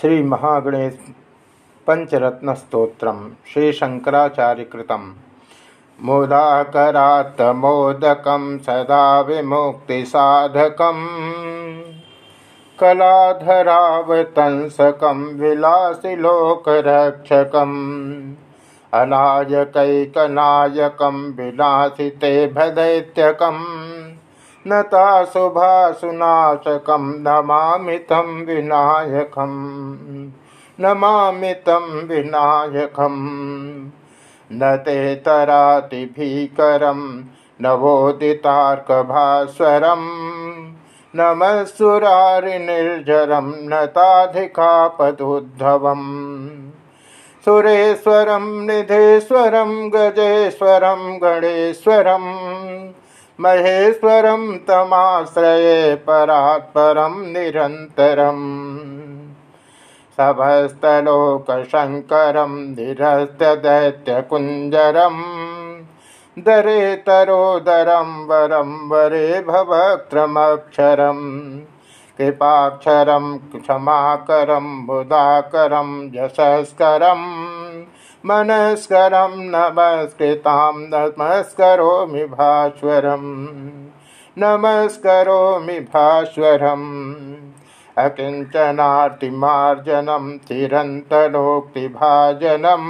श्री महागणेश पंचरत्न स्त्रोत्र श्री शंकराचार्यकृत मोदाकरात मोदक सदा विमुक्ति साधक कलाधरावतंसक विलासी लोकरक्षक अनायकैकनायक विनाशि ते भदैत्यकम् नताशुभाशुनाशकं नमामि तं विनायकं। नमामि तं विनायकं। न ते तरातिभीकरं नवोदितार्कभास्वरं नमस्सुरारिनिर्झरं नताधिकापदुद्धवम् सुरेश्वरं, निधेश्वरं, गजेश्वरं गणेश्वरम् महेश्वरं तमाश्रये परात्परं निरन्तरम् सभस्तलोकशङ्करं निरस्तदैत्यकुञ्जरं दरेतरोदरं वरं वरे भवक्त्रमक्षरं कृपाक्षरं क्षमाकरं बुधाकरं यशस्करम्। मनस्करं नमस्कृतां नमस्करोमि भास्वरं नमस्करोमि भास्वरम्। अकिञ्चनार्तिमार्जनं चिरन्तनोक्तिभाजनं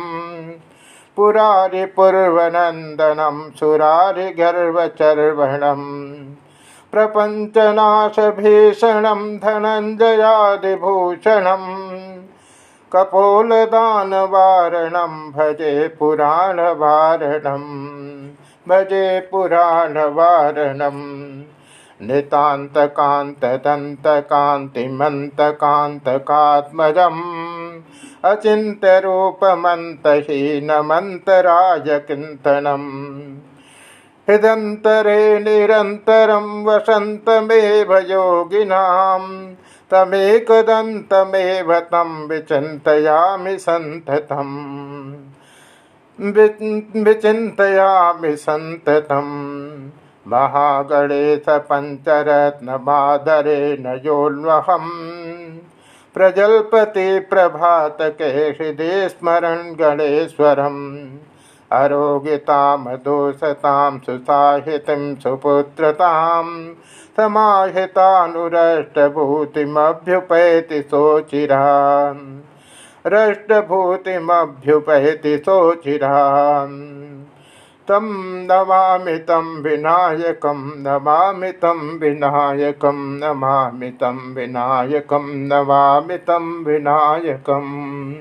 पुरारिपूर्वनन्दनं सुरारिगर्वचर्वणं प्रपञ्चनाशभीषणं धनञ्जयादिभूषणम्। कपोलदानवारणं भजे पुराणवारणं भजे पुराणवारणम् नितान्तकान्तदन्तकान्तिमन्तकान्तकात्मजम् अचिन्त्यरूपमन्तहीनमन्तराय हृदन्तरे निरन्तरं वसन्तमेव योगिनाम् तमेकदन्तमेव तं विचिन्तयामि सन्ततं विचिन्तयामि सन्ततं महागणेशपञ्चरत्नमादरेण प्रजल्पति प्रभातके हृदय स्मरन् गणेश्वरम्। अरोगितां दोषतां सुसाहितिं सुपुत्रताम् समाहितानुरष्टभूतिमभ्युपैति सोचिरान् रष्टभूतिमभ्युपैति सोचिरान् तं नमामि तं विनायकं, नमामि तं विनायकं, नमामि तं विनायकं, नमामि तं विनायकम्।